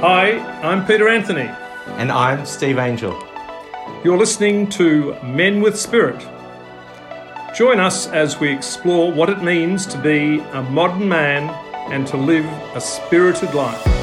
Hi, I'm Peter Anthony. And I'm Steve Angel. You're listening to Men with Spirit. Join us as we explore what it means to be a modern man and to live a spirited life.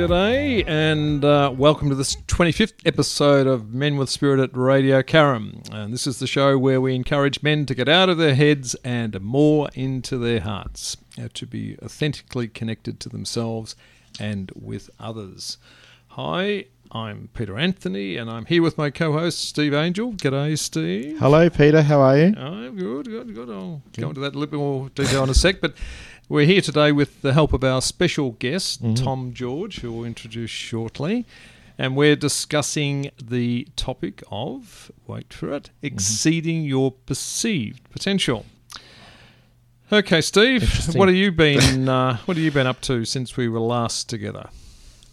G'day, and uh, welcome to this 25th episode of Men with Spirit at Radio Carrum. And this is the show where we encourage men to get out of their heads and more into their hearts, uh, to be authentically connected to themselves and with others. Hi, I'm Peter Anthony, and I'm here with my co-host Steve Angel. G'day, Steve. Hello, Peter. How are you? I'm oh, good, good, good. I'll go into that a little bit more detail in a sec, but. We're here today with the help of our special guest, Mm-hmm. Tom George, who we'll introduce shortly. And we're discussing the topic of, wait for it, Mm-hmm. exceeding your perceived potential. Okay, Steve, what have you been uh, what have you been up to since we were last together?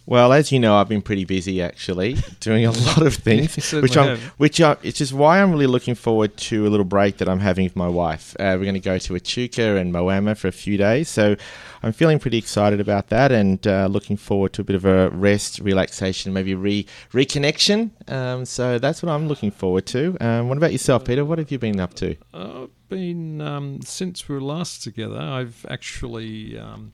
Well, as you know, I've been pretty busy actually, doing a lot of things, which I'm, which I, it's just why I'm really looking forward to a little break that I'm having with my wife. Uh, we're going to go to Echuca and Moama for a few days, so I'm feeling pretty excited about that, and uh, looking forward to a bit of a rest, relaxation, maybe re reconnection. Um, so that's what I'm looking forward to. Um, what about yourself, Peter? What have you been up to? I've been um, since we were last together. I've actually um,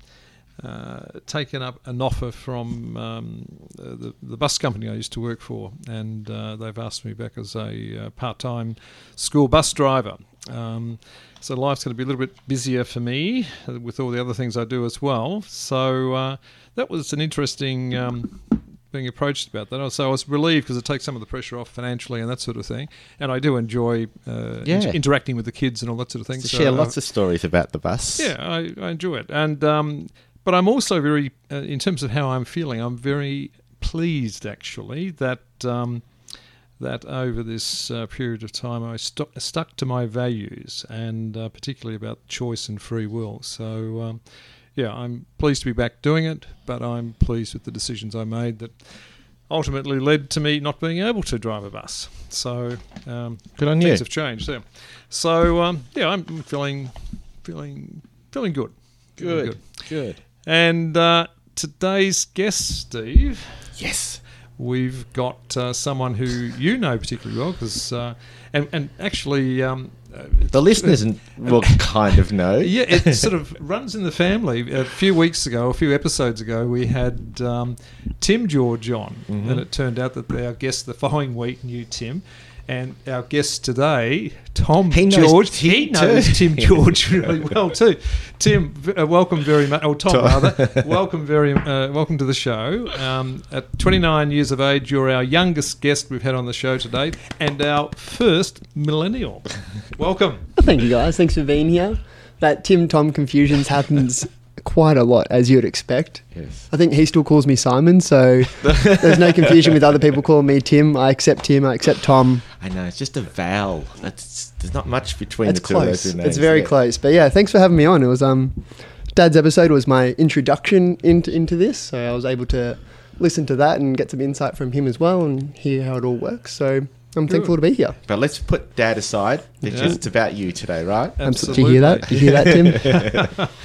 uh, taken up an offer from um, the, the bus company I used to work for, and uh, they've asked me back as a uh, part-time school bus driver. Um, so life's going to be a little bit busier for me uh, with all the other things I do as well. So uh, that was an interesting. Um, being approached about that, so I was relieved because it takes some of the pressure off financially and that sort of thing. And I do enjoy uh, Yeah. inter- interacting with the kids and all that sort of thing. So, share lots of stories about the bus. yeah, I, I enjoy it, and um, but I'm also very, uh, in terms of how I'm feeling, I'm very pleased actually that um, that over this uh, period of time I stu- stuck to my values, and uh, particularly about choice and free will. So. Um, yeah, I'm pleased to be back doing it, but I'm pleased with the decisions I made that ultimately led to me not being able to drive a bus. So um, Good on you. things have changed. Yeah. So um, yeah, I'm feeling feeling feeling good. Feeling Good. Good. And uh, today's guest, Steve, Yes. we've got uh, someone who you know particularly well because uh, and and actually. Um, uh, The listeners will kind of know. yeah, it sort of runs in the family. A few weeks ago, a few episodes ago, we had um, Tim George on, Mm-hmm. and it turned out that our guest the following week knew Tim. And our guest today, Tom He knows George, Tim he too. knows Tim George really well too. Tim, uh, welcome very much. Oh, Tom, Tom. rather, welcome very, uh, welcome to the show. Um, at 29 years of age, you're our youngest guest we've had on the show today, and our first millennial. welcome. Thank you guys. Thanks for being here. That Tim Tom confusions happens quite a lot, as you'd expect. Yes. I think he still calls me Simon, so there's no confusion with other people calling me Tim. I accept Tim. I accept Tom. I know it's just a vowel. That's there's not much between It's the two of those close. names. It's very yeah. close. But yeah, thanks for having me on. It was um, Dad's episode was my introduction into into this, so I was able to listen to that and get some insight from him as well and hear how it all works. So I'm thankful to be here. But let's put Dad aside. It's Yeah. just about you today, right? Absolutely. Did you hear that? Did you hear that, Tim?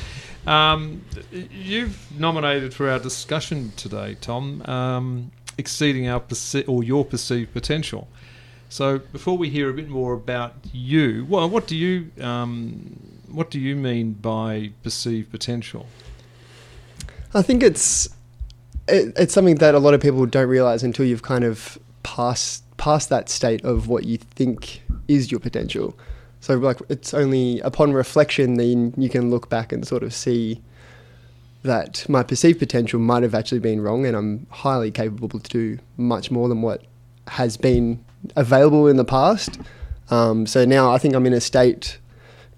Um, you've nominated for our discussion today, Tom, um, exceeding our perce- or your perceived potential. So, before we hear a bit more about you, well, what do you um, what do you mean by perceived potential? I think it's it, it's something that a lot of people don't realize until you've kind of passed past that state of what you think is your potential. So like it's only upon reflection then you can look back and sort of see that my perceived potential might have actually been wrong and I'm highly capable to do much more than what has been available in the past. Um, so now I think I'm in a state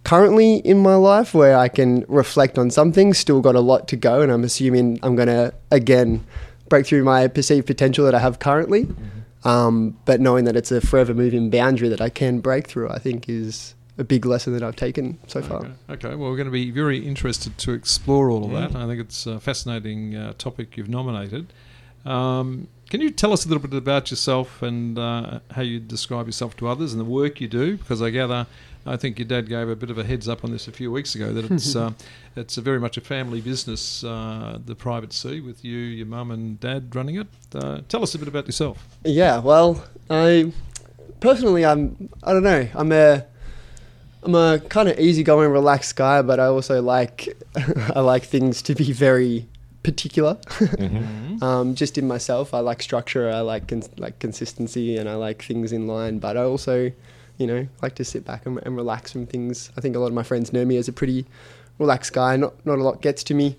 currently in my life where I can reflect on some things, still got a lot to go, and I'm assuming I'm going to again break through my perceived potential that I have currently. Um, but knowing that it's a forever moving boundary that I can break through, I think is a big lesson that I've taken so far. Okay. okay, well, we're going to be very interested to explore all of that. I think it's a fascinating uh, topic you've nominated. Um, can you tell us a little bit about yourself and uh, how you describe yourself to others and the work you do? Because I gather, I think your dad gave a bit of a heads up on this a few weeks ago that it's uh, it's a very much a family business, uh, the private sea, with you, your mum and dad running it. Uh, tell us a bit about yourself. Yeah, well, I personally, I'm I don't know, I'm a I'm a kind of easygoing, relaxed guy, but I also like I like things to be very particular. Mm-hmm. um, just in myself, I like structure, I like cons- like consistency, and I like things in line. But I also, you know, like to sit back and, and relax from things. I think a lot of my friends know me as a pretty relaxed guy. Not not a lot gets to me,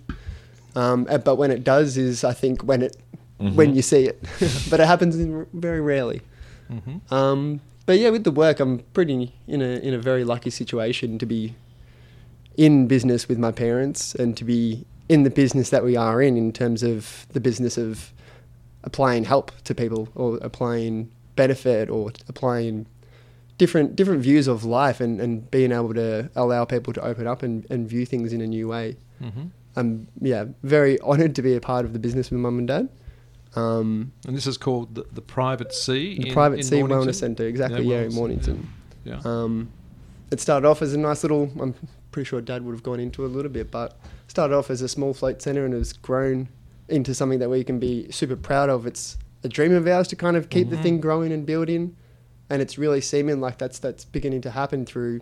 um, uh, but when it does, is I think when it when you see it, but it happens in, very rarely. Mm-hmm. Um, but yeah, with the work, I'm pretty in a in a very lucky situation to be in business with my parents and to be in the business that we are in, in terms of the business of applying help to people or applying benefit or applying different different views of life and, and being able to allow people to open up and, and view things in a new way. Mm-hmm. I'm yeah very honoured to be a part of the business with mum and dad. Um, And this is called the, the Private Sea. the in- Private in Sea Mornington? Wellness Centre, exactly. Yeah, Yeah, in Mornington. Yeah. Um, it started off as a nice little. I'm pretty sure Dad would have gone into a little bit, but started off as a small float centre and has grown into something that we can be super proud of. It's a dream of ours to kind of keep the Mhm. thing growing and building, and it's really seeming like that's that's beginning to happen through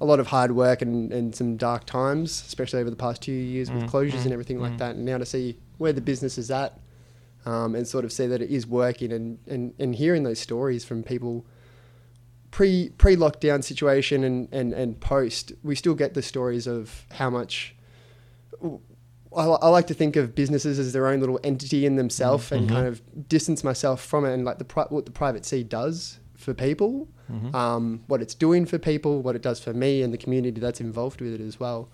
a lot of hard work and, and some dark times, especially over the past two years with Mm, closures mm, and everything mm. like that. And now to see where the business is at, um, and sort of see that it is working, and, and, and hearing those stories from people pre pre lockdown situation and, and, and post, we still get the stories of how much. I, I like to think of businesses as their own little entity in themselves and Mhm. kind of distance myself from it and like the pri- what the private sea does for people, Mhm. um, what it's doing for people, what it does for me and the community that's involved with it as well.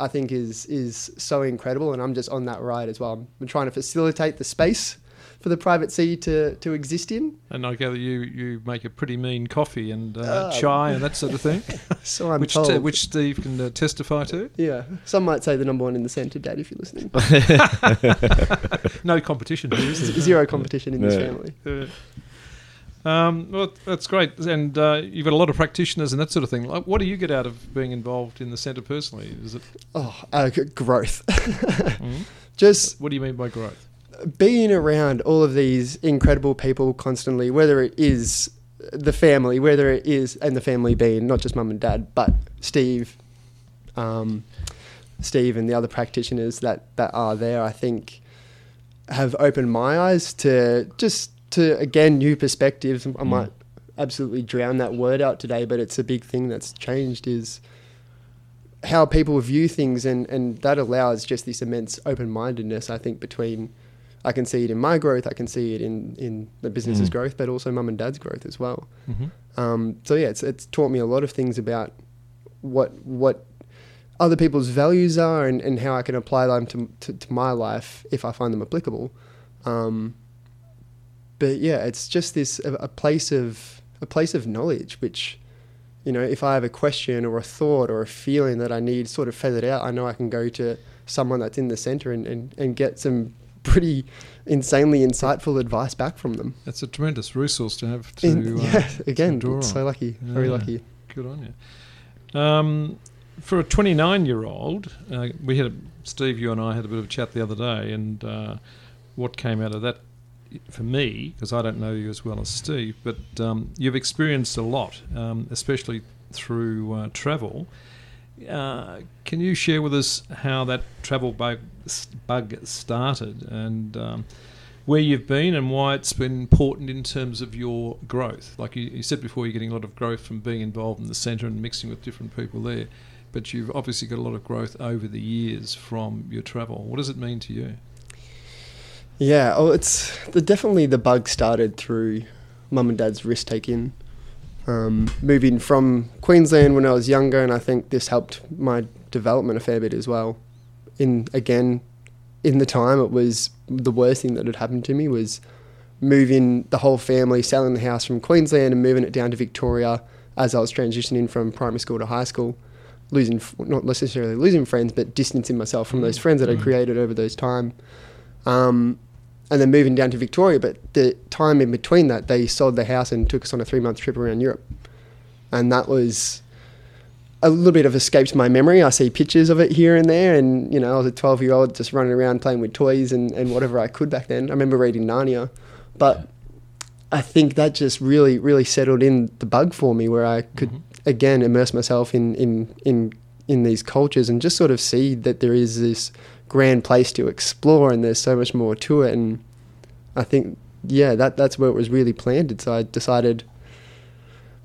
I think is is so incredible, and I'm just on that ride as well. I'm trying to facilitate the space for the private sea to, to exist in. And I gather you, you make a pretty mean coffee and uh, Uh, chai and that sort of thing, So I'm which told. uh, which Steve can uh, testify to. yeah, some might say the number one in the centre, Dad, if you're listening. No competition here, is? Zero competition in this No. family. Uh, Um, well, that's great, and uh, you've got a lot of practitioners and that sort of thing. Like, what do you get out of being involved in the centre personally? Is it Oh, uh, growth. Mhm. Just what do you mean by growth? being around all of these incredible people constantly, whether it is the family, whether it is, and the family being not just mum and dad, but Steve, um, Steve and the other practitioners that, that are there, I think have opened my eyes to just to, again, new perspectives. I might absolutely drown that word out today, but it's a big thing that's changed is how people view things and, and that allows just this immense open-mindedness i think between i can see it in my growth i can see it in, in the business's Mm. growth but also mum and dad's growth as well Mm-hmm. um, so yeah it's, it's taught me a lot of things about what what other people's values are and, and how i can apply them to, to, to my life if i find them applicable um, but yeah it's just this a, a place of a place of knowledge which you know, if I have a question or a thought or a feeling that I need sort of feathered out, I know I can go to someone that's in the center and, and, and get some pretty insanely insightful advice back from them. That's a tremendous resource to have to. In- uh, yeah, again, draw so lucky, very lucky. Good on you. Um, for a 29 year old, uh, we had a, Steve, you and I had a bit of a chat the other day, and uh, what came out of that for me, because I don't know you as well as Steve, but um, you've experienced a lot, um, especially through uh, travel. Uh, can you share with us how that travel bug, bug started and um, where you've been and why it's been important in terms of your growth? Like you, you said before, you're getting a lot of growth from being involved in the centre and mixing with different people there, but you've obviously got a lot of growth over the years from your travel. What does it mean to you? Yeah, oh, it's the, definitely the bug started through mum and dad's risk taking. Um, moving from Queensland when I was younger, and I think this helped my development a fair bit as well. In again, in the time, it was the worst thing that had happened to me was moving the whole family, selling the house from Queensland and moving it down to Victoria as I was transitioning from primary school to high school, losing not necessarily losing friends, but distancing myself from those friends that I'd Mm. created over those time. Um, and then moving down to Victoria. But the time in between that, they sold the house and took us on a three month trip around Europe, and that was a little bit of escaped my memory. I see pictures of it here and there, and you know, I was a 12 year old just running around playing with toys and, and whatever I could back then. I remember reading Narnia, but I think that just really, really settled in the bug for me where I could Mm-hmm. again immerse myself in, in, in, in these cultures and just sort of see that there is this grand place to explore and there's so much more to it. And I think, yeah, that, that's where it was really planted. So I decided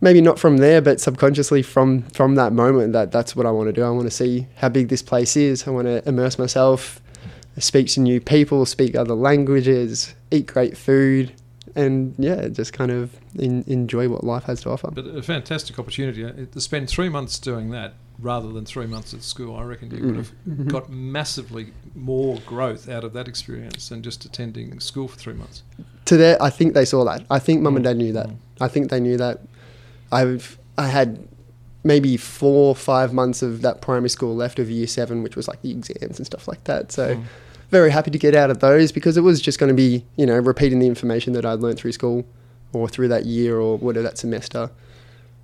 maybe not from there, but subconsciously from from that moment that that's what I want to do. I want to see how big this place is. I want to immerse myself, speak to new people, speak other languages, eat great food, and yeah, just kind of in, enjoy what life has to offer. But a fantastic opportunity uh, to spend three months doing that rather than three months at school. I reckon you would mm. have Mm-hmm. got massively more growth out of that experience than just attending school for three months. to their, I think they saw that. I think mum and dad knew that. Mm. I think they knew that. I've I had maybe four or five months of that primary school left of year seven, which was like the exams and stuff like that. So mm. very happy to get out of those because it was just going to be you know repeating the information that I'd learned through school or through that year or whatever that semester.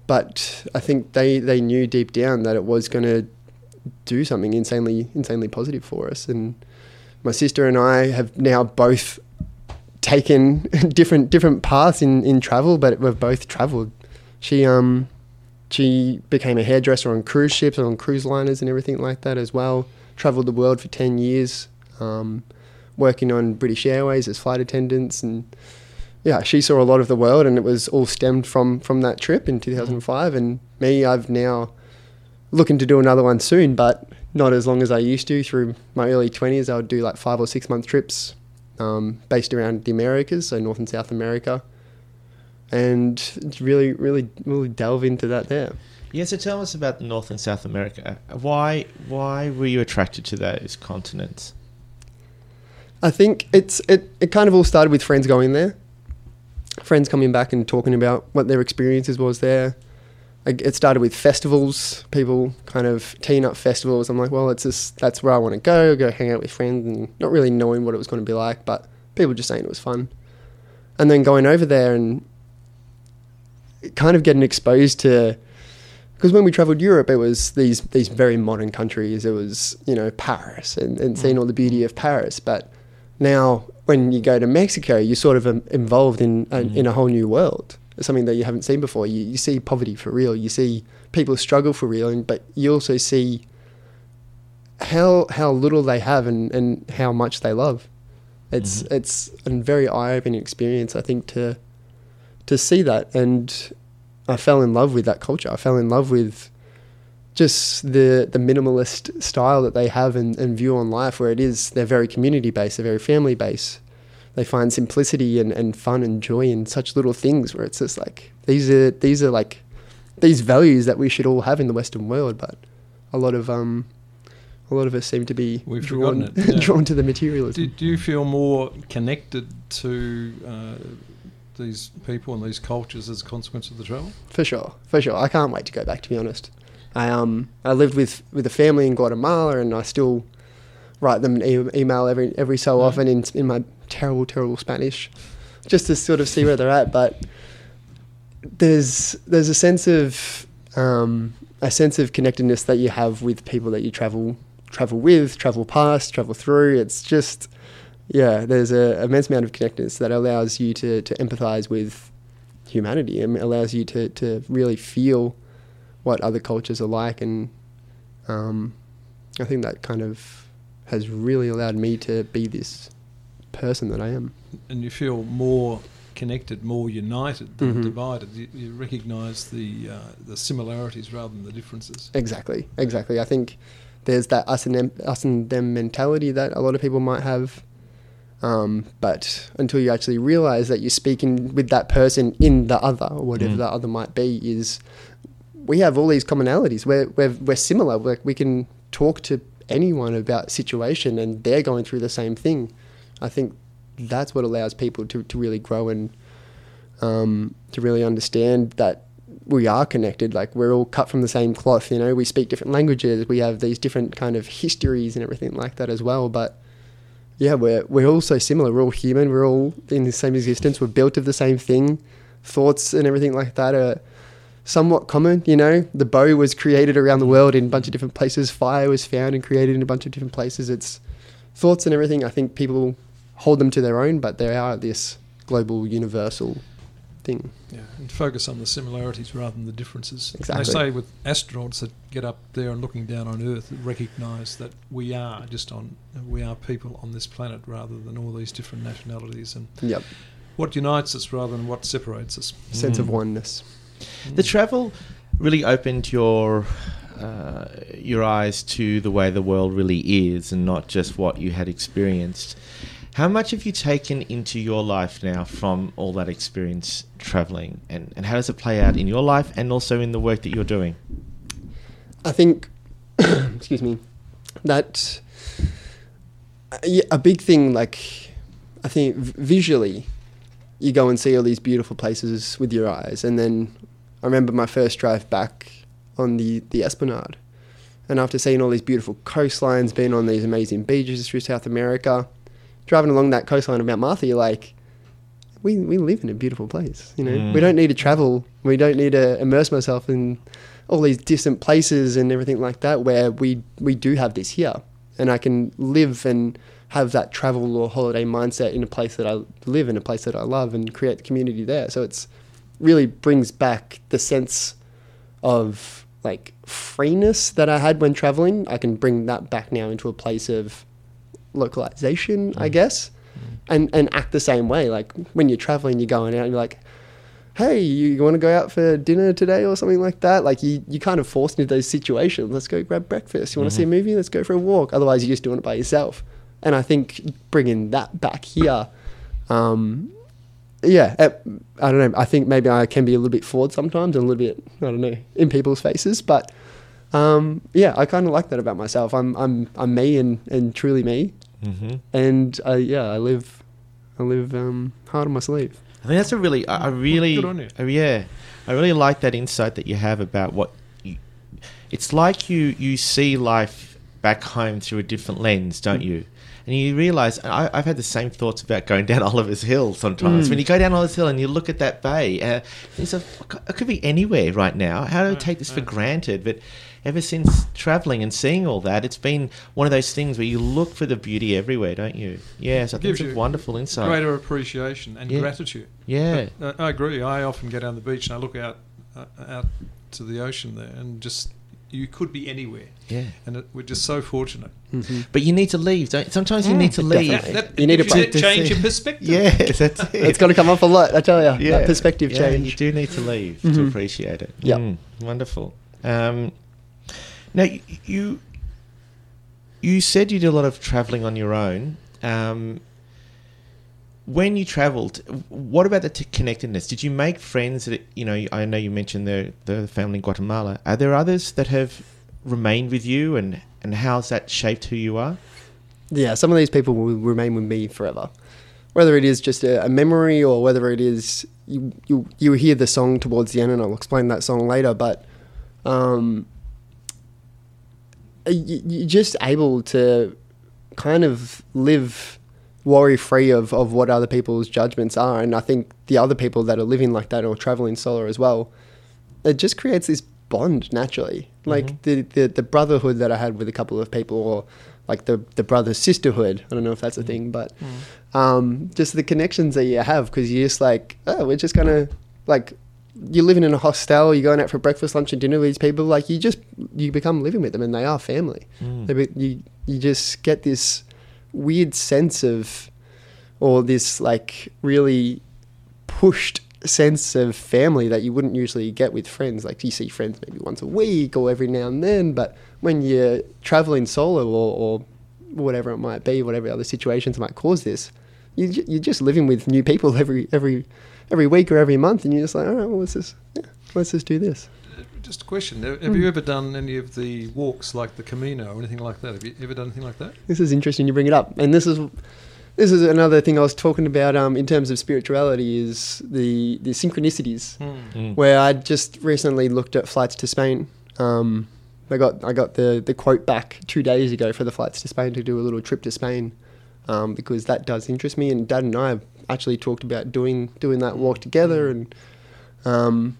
But I think they they knew deep down that it was going to do something insanely insanely positive for us and my sister and I have now both taken different different paths in, in travel, but we've both travelled. She um she became a hairdresser on cruise ships and on cruise liners and everything like that as well. Travelled the world for ten years, um, working on British Airways as flight attendants and yeah, she saw a lot of the world and it was all stemmed from from that trip in 2005 and me I've now looking to do another one soon but not as long as I used to. Through my early 20s I would do like 5 or 6 month trips um, based around the Americas so North and South America. And really really really delve into that there. Yeah, so tell us about North and South America. Why why were you attracted to those continents? I think it's it, it kind of all started with friends going there, friends coming back and talking about what their experiences was there. It started with festivals, people kind of teeing up festivals. I'm like, well, it's just that's where I want to go, go hang out with friends, and not really knowing what it was going to be like, but people just saying it was fun. And then going over there and kind of getting exposed to because when we travelled Europe, it was these these very modern countries. It was you know Paris and, and seeing mm. all the beauty of Paris. But now when you go to Mexico, you're sort of um, involved in a, in a whole new world. It's something that you haven't seen before. You, you see poverty for real. You see people struggle for real, and, but you also see how how little they have and, and how much they love. It's mm-hmm. it's a very eye opening experience, I think, to to see that and I fell in love with that culture. I fell in love with just the the minimalist style that they have and, and view on life, where it is they're very community based, they're very family based. They find simplicity and, and fun and joy in such little things where it's just like these are these are like these values that we should all have in the Western world, but a lot of um a lot of us seem to be We've drawn it, yeah. drawn to the materialism. Do, do you feel more connected to uh, these people and these cultures as a consequence of the travel? For sure, for sure. I can't wait to go back. To be honest, I um I lived with with a family in Guatemala, and I still write them an e- email every every so often in in my terrible terrible Spanish, just to sort of see where they're at. But there's there's a sense of um, a sense of connectedness that you have with people that you travel travel with, travel past, travel through. It's just yeah, there's a immense amount of connectedness that allows you to to empathize with humanity and allows you to, to really feel what other cultures are like and um, I think that kind of has really allowed me to be this person that I am. And you feel more connected, more united than Mhm. divided. You, you recognise the uh, the similarities rather than the differences. Exactly, exactly. I think there's that us and them, us and them mentality that a lot of people might have. Um, but until you actually realize that you're speaking with that person in the other, or whatever Mm. the other might be, is we have all these commonalities. We're, we're, we're similar. Like we can talk to anyone about situation and they're going through the same thing. I think that's what allows people to, to really grow and um, to really understand that we are connected. Like we're all cut from the same cloth. You know, we speak different languages. We have these different kind of histories and everything like that as well. But yeah, we're we're all so similar. We're all human. We're all in the same existence. We're built of the same thing. Thoughts and everything like that are somewhat common. You know, the bow was created around the world in a bunch of different places. Fire was found and created in a bunch of different places. It's thoughts and everything. I think people hold them to their own, but they are this global, universal thing. Yeah, and focus on the similarities rather than the differences. Exactly. They say with astronauts that get up there and looking down on Earth, recognise that we are just on, we are people on this planet rather than all these different nationalities and Yep, what unites us rather than what separates us. sense of mm. The travel really opened your uh, your eyes to the way the world really is, and not just what you had experienced. How much have you taken into your life now from all that experience traveling, and, and how does it play out in your life and also in the work that you're doing? I think, excuse me, that a big thing, like, I think visually, you go and see all these beautiful places with your eyes. And then I remember my first drive back on the, the Esplanade. And after seeing all these beautiful coastlines, being on these amazing beaches through South America, driving along that coastline of Mount Martha, you're like, we, we live in a beautiful place. You know, Mm. we don't need to travel. We don't need to immerse myself in all these distant places and everything like that where we we do have this here and I can live and have that travel or holiday mindset in a place that I live in a place that I love and create the community there so it's really brings back the sense of like freeness that I had when traveling I can bring that back now into a place of localization I mm. guess mm. and and act the same way like when you're traveling you're going out and you're like hey, you want to go out for dinner today or something like that? Like you, you kind of forced into those situations. Let's go grab breakfast. You want to see a mm-hmm. movie? Let's go for a walk. Otherwise, you're just doing it by yourself. And I think bringing that back here, um, yeah, uh, I don't know. I think maybe I can be a little bit forward sometimes and a little bit, I don't know, in people's faces. But um, yeah, I kind of like that about myself. I'm, I'm, I'm me and, and truly me. Mm-hmm. And uh, yeah, I live, I live um, hard on my sleeve. I think that's a really, I, I really, Good on you. uh, yeah, I really like that insight that you have about what you, it's like. You you see life back home through a different lens, don't you? And you realise I, I've had the same thoughts about going down Oliver's Hill sometimes. Mm. When you go down Oliver's Hill and you look at that bay, uh, it's a, it could be anywhere right now. How do I take this for granted? But ever since travelling and seeing all that, it's been one of those things where you look for the beauty everywhere, don't you? Yes, I think it's a wonderful insight. Greater appreciation and Yeah. gratitude. Yeah. Uh, I agree. I often go down the beach and I look out uh, out to the ocean there, and just you could be anywhere, Yeah. and it, we're just so fortunate. But you need to leave. Don't, sometimes you need to leave. Definitely. You need to gives practice change it. your perspective. Yeah, that's it. It's got to come up a lot, I tell you. That perspective Yeah, change. You do need to leave to Mhm. appreciate it. Yeah. Mm, wonderful. Um, now you you said you did a lot of traveling on your own. Um, when you travelled, what about the t- connectedness? Did you make friends? That you know, I know you mentioned the the family in Guatemala. Are there others that have remained with you, and and how's that shaped who you are? yeah, some of these people will remain with me forever. Whether it is just a, a memory or whether it is you, you you hear the song towards the end, and I'll explain that song later. But um, you, you're just able to kind of live worry free of, of what other people's judgments are. And I think the other people that are living like that or traveling solo as well, it just creates this bond naturally. Like mm-hmm. the, the, the brotherhood that I had with a couple of people or like the, the brother sisterhood. I don't know if that's a mm. thing, but mm. um, just the connections that you have because you're just like, oh, we're just going to like, you're living in a hostel, you're going out for breakfast, lunch, and dinner with these people. Like you just you become living with them, and they are family. Mm. They be, you you just get this weird sense of, or this like really pushed sense of family that you wouldn't usually get with friends. Like you see friends maybe once a week or every now and then, but when you're traveling solo or, or whatever it might be, whatever other situations might cause this, you, you're just living with new people every every every week or every month, and you're just like, all right, well, let's just yeah, let's just do this. Just a question: Have Hmm. have you ever done any of the walks like the Camino or anything like that? Have you ever done anything like that? This is interesting you bring it up, and this is this is another thing I was talking about um, in terms of spirituality is the the synchronicities. Mm. Where I just recently looked at flights to Spain. Um, I got I got the the quote back two days ago for the flights to Spain to do a little trip to Spain. um, because that does interest me. And Dad and I have actually talked about doing doing that walk together, and um,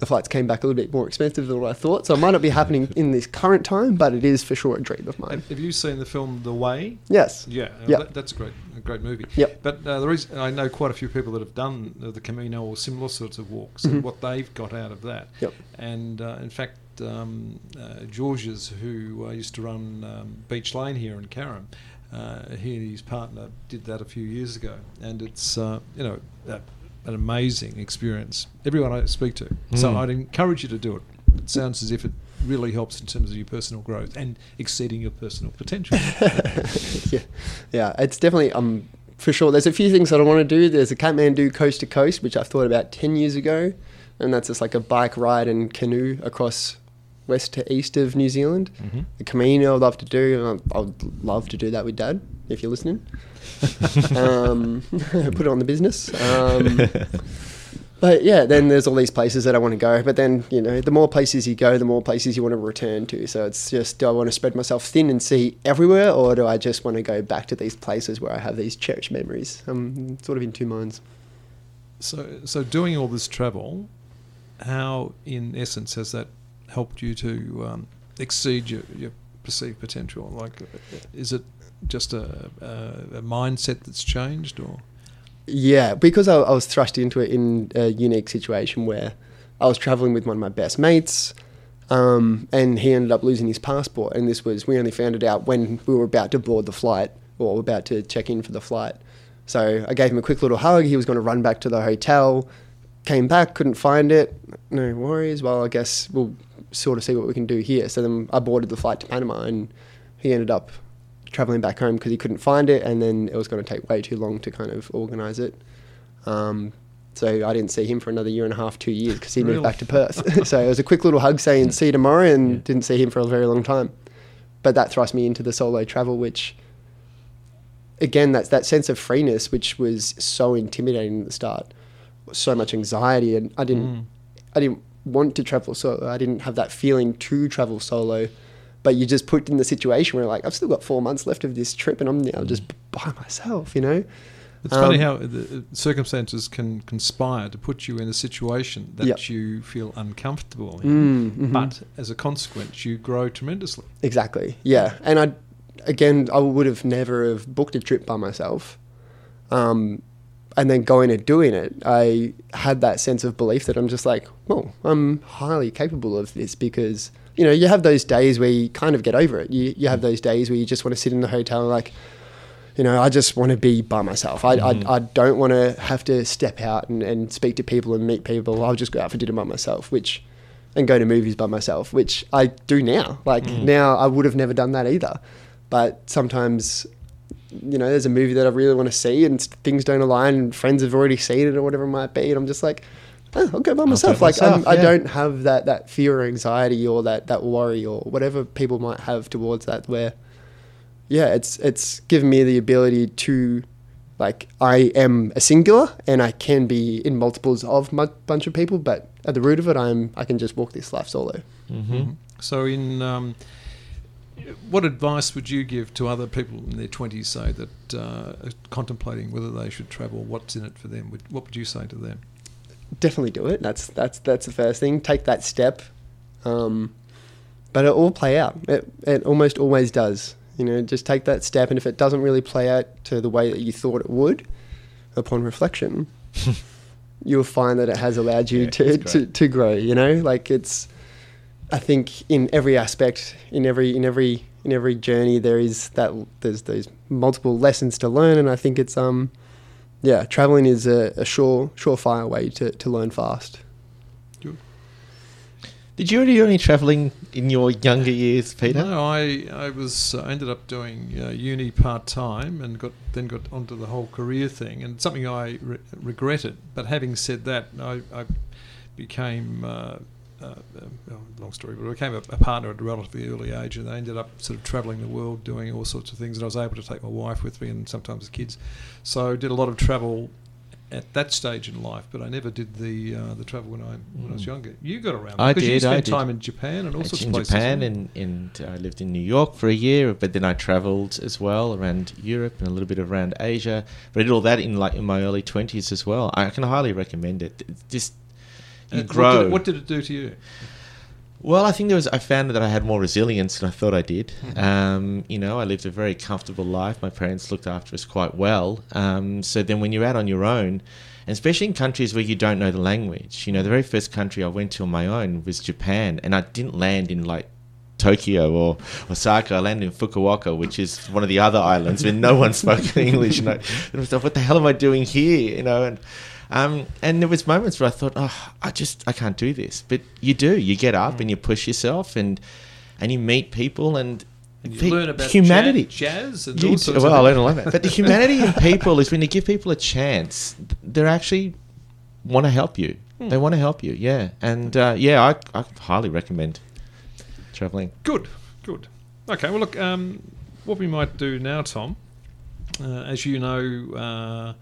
the flights came back a little bit more expensive than what I thought. So it might not be happening in this current time, but it is for sure a dream of mine. Have, you seen the film The Way? Yes. Yeah, Yep. that, that's a great, a great movie. Yep. But uh, the reason I know quite a few people that have done the Camino or similar sorts of walks, Mhm. and what they've got out of that. Yep. And uh, in fact, um, uh, George's, who uh, used to run um, Beach Lane here in Carrum, uh, he and his partner did that a few years ago, and it's uh, you know an amazing experience. Everyone I speak to, so Mm. I'd encourage you to do it. It sounds as if it really helps in terms of your personal growth and exceeding your personal potential. yeah, yeah, it's definitely um for sure. There's a few things that I want to do. There's a Kathmandu coast to coast, which I thought about ten years ago, and that's just like a bike ride and canoe across west to east of New Zealand. Mhm. The Camino I'd love to do. and I- I'd love to do that with Dad if you're listening. um, put it on the business. Um, but yeah, then there's all these places that I want to go. But then, you know, the more places you go, the more places you want to return to. So it's just, do I want to spread myself thin and see everywhere, or do I just want to go back to these places where I have these cherished memories? I'm sort of in two minds. So, so doing all this travel, how, in essence, has that helped you to um, exceed your, your perceived potential? Like, is it just a, a, a mindset that's changed, or Yeah, because I, I was thrust into it in a unique situation where I was traveling with one of my best mates, um, and he ended up losing his passport. And this was we only found it out when we were about to board the flight or about to check in for the flight. So I gave him a quick little hug. He was going to run back to the hotel. Came back, couldn't find it. No worries. Well, I guess we'll sort of see what we can do here. So then I boarded the flight to Panama, and he ended up traveling back home because he couldn't find it, and then it was going to take way too long to kind of organise it. Um, so I didn't see him for another year and a half, two years, because he moved back to Perth. so it was a quick little hug saying "see you tomorrow," and Yeah. didn't see him for a very long time. But that thrust me into the solo travel, which again, that's that sense of freeness, which was so intimidating at the start, so much anxiety, and I didn't, Mm. I didn't want to travel solo. I didn't have that feeling to travel solo. But you just put in the situation where like I've still got four months left of this trip, and I'm now just by myself, you know. It's funny Um, how the circumstances can conspire to put you in a situation that Yep. you feel uncomfortable in, Mm, mhm. but as a consequence, you grow tremendously. Exactly. Yeah. And I, again, I would have never have booked a trip by myself. Um, and then going and doing it, I had that sense of belief that I'm just like, well, I'm highly capable of this because, you know, you have those days where you kind of get over it. You, you have those days where you just want to sit in the hotel and like, you know, I just want to be by myself. I, Mhm. I, I don't want to have to step out and, and speak to people and meet people. I'll just go out for dinner by myself, which, and go to movies by myself, which I do now. Like Mm. now, I would have never done that either. But sometimes, you know, there's a movie that I really want to see and things don't align and friends have already seen it or whatever it might be. And I'm just like, oh, I'll go by myself. like myself, I'm, I don't have that, that fear or anxiety or that, that worry or whatever people might have towards that where, yeah, it's it's given me the ability to, like, I am a singular and I can be in multiples of a bunch of people, but at the root of it, I'm I can just walk this life solo. Mm-hmm. So, in um, what advice would you give to other people in their twenties, say that uh, are contemplating whether they should travel? What's in it for them? What would you say to them? Definitely do it. That's that's that's the first thing. Take that step, um, but it all play out. It it almost always does. You know, just take that step, and if it doesn't really play out to the way that you thought it would, upon reflection, you'll find that it has allowed you Yeah, to, to, to grow. You know, like it's. I think in every aspect, in every in every in every journey, there is that there's those multiple lessons to learn, and I think it's um, yeah, traveling is a, a sure surefire way to, to learn fast. Did you do any travelling in your younger years, Peter? No, I I was uh, ended up doing uh, uni part time and got then got onto the whole career thing and something I re- regretted. But having said that, I, I became. Uh, uh, uh, long story, but I became a, a partner at a relatively early age, and I ended up sort of travelling the world, doing all sorts of things. And I was able to take my wife with me, and sometimes the kids. So I did a lot of travel at that stage in life, but I never did the uh, the travel when I when I was younger. You got around Mm. I because you did, I spent did. time in Japan and all sorts in of places. Japan and, and I lived in New York for a year, but then I travelled as well around Europe and a little bit around Asia. But I did all that in like in my early twenties as well. I can highly recommend it. Just you And grow. What did, it, what did it do to you? Well, I think there was. I found that I had more resilience than I thought I did. Um, you know, I lived a very comfortable life. My parents looked after us quite well. Um, so then, when you're out on your own, and especially in countries where you don't know the language, you know, the very first country I went to on my own was Japan, and I didn't land in like Tokyo or Osaka. I landed in Fukuoka, which is one of the other islands where no one spoke English. You know, and I was like, what the hell am I doing here? You know, and um, and there was moments where I thought, oh, I just I can't do this. But you do. You get up and you push yourself, and and you meet people and. You pe- learn about humanity. jazz, and You all sorts well, I of learned a lot about it. But the humanity in people is when you give people a chance, they're actually want to help you. They want to help you, yeah. And uh, yeah, I, I highly recommend traveling. Good, good. Okay, well, look, um, what we might do now, Tom, uh, as you know, uh,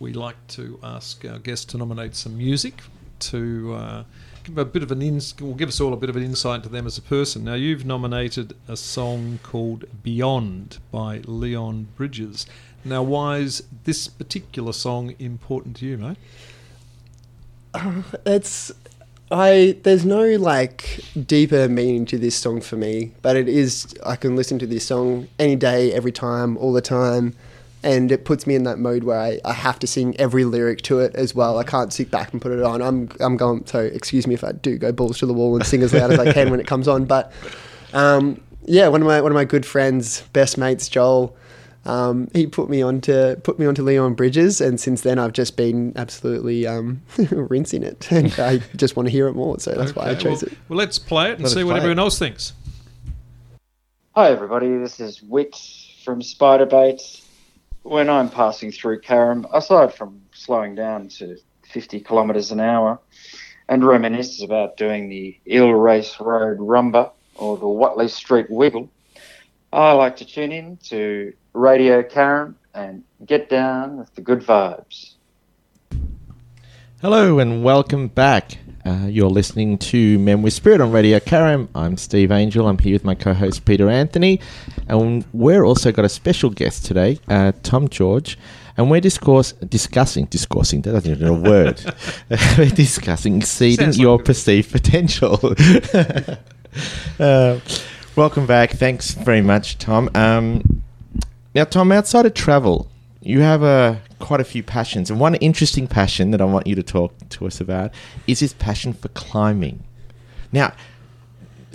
we like to ask our guests to nominate some music to uh, give a bit of an ins- will give us all a bit of an insight to them as a person. Now, you've nominated a song called "Beyond" by Leon Bridges. Now, why is this particular song important to you, mate? It's I there's no like deeper meaning to this song for me, but it is I can listen to this song any day, every time, all the time. And it puts me in that mode where I, I have to sing every lyric to it as well. I can't sit back and put it on. I'm I'm going so excuse me if I do go balls to the wall and sing as loud as I can when it comes on. But um, yeah, one of my one of my good friends, best mates, Joel, um, he put me onto put me onto Leon Bridges, and since then I've just been absolutely um, rinsing it, and I just want to hear it more. So that's why I chose well, it. Well, let's play it and Let see what play it. everyone else thinks. Hi everybody, this is Whitt from Spiderbait. When I'm passing through Carrum, aside from slowing down to 50 kilometres an hour and reminisce about doing the Eel Race Road Rumba or the Watley Street Wiggle, I like to tune in to Radio Carrum and get down with the good vibes. Hello and welcome back. Uh, you're listening to Men with Spirit on Radio Carrum. I'm Steve Angel. I'm here with my co-host Peter Anthony, and we're also got a special guest today, uh, Tom George, and we're discourse discussing discoursing. That doesn't even a word. we're discussing exceeding like your perceived potential. uh, welcome back. Thanks very much, Tom. Um, now, Tom, outside of travel, you have uh, quite a few passions, and one interesting passion that I want you to talk to us about is this passion for climbing. Now,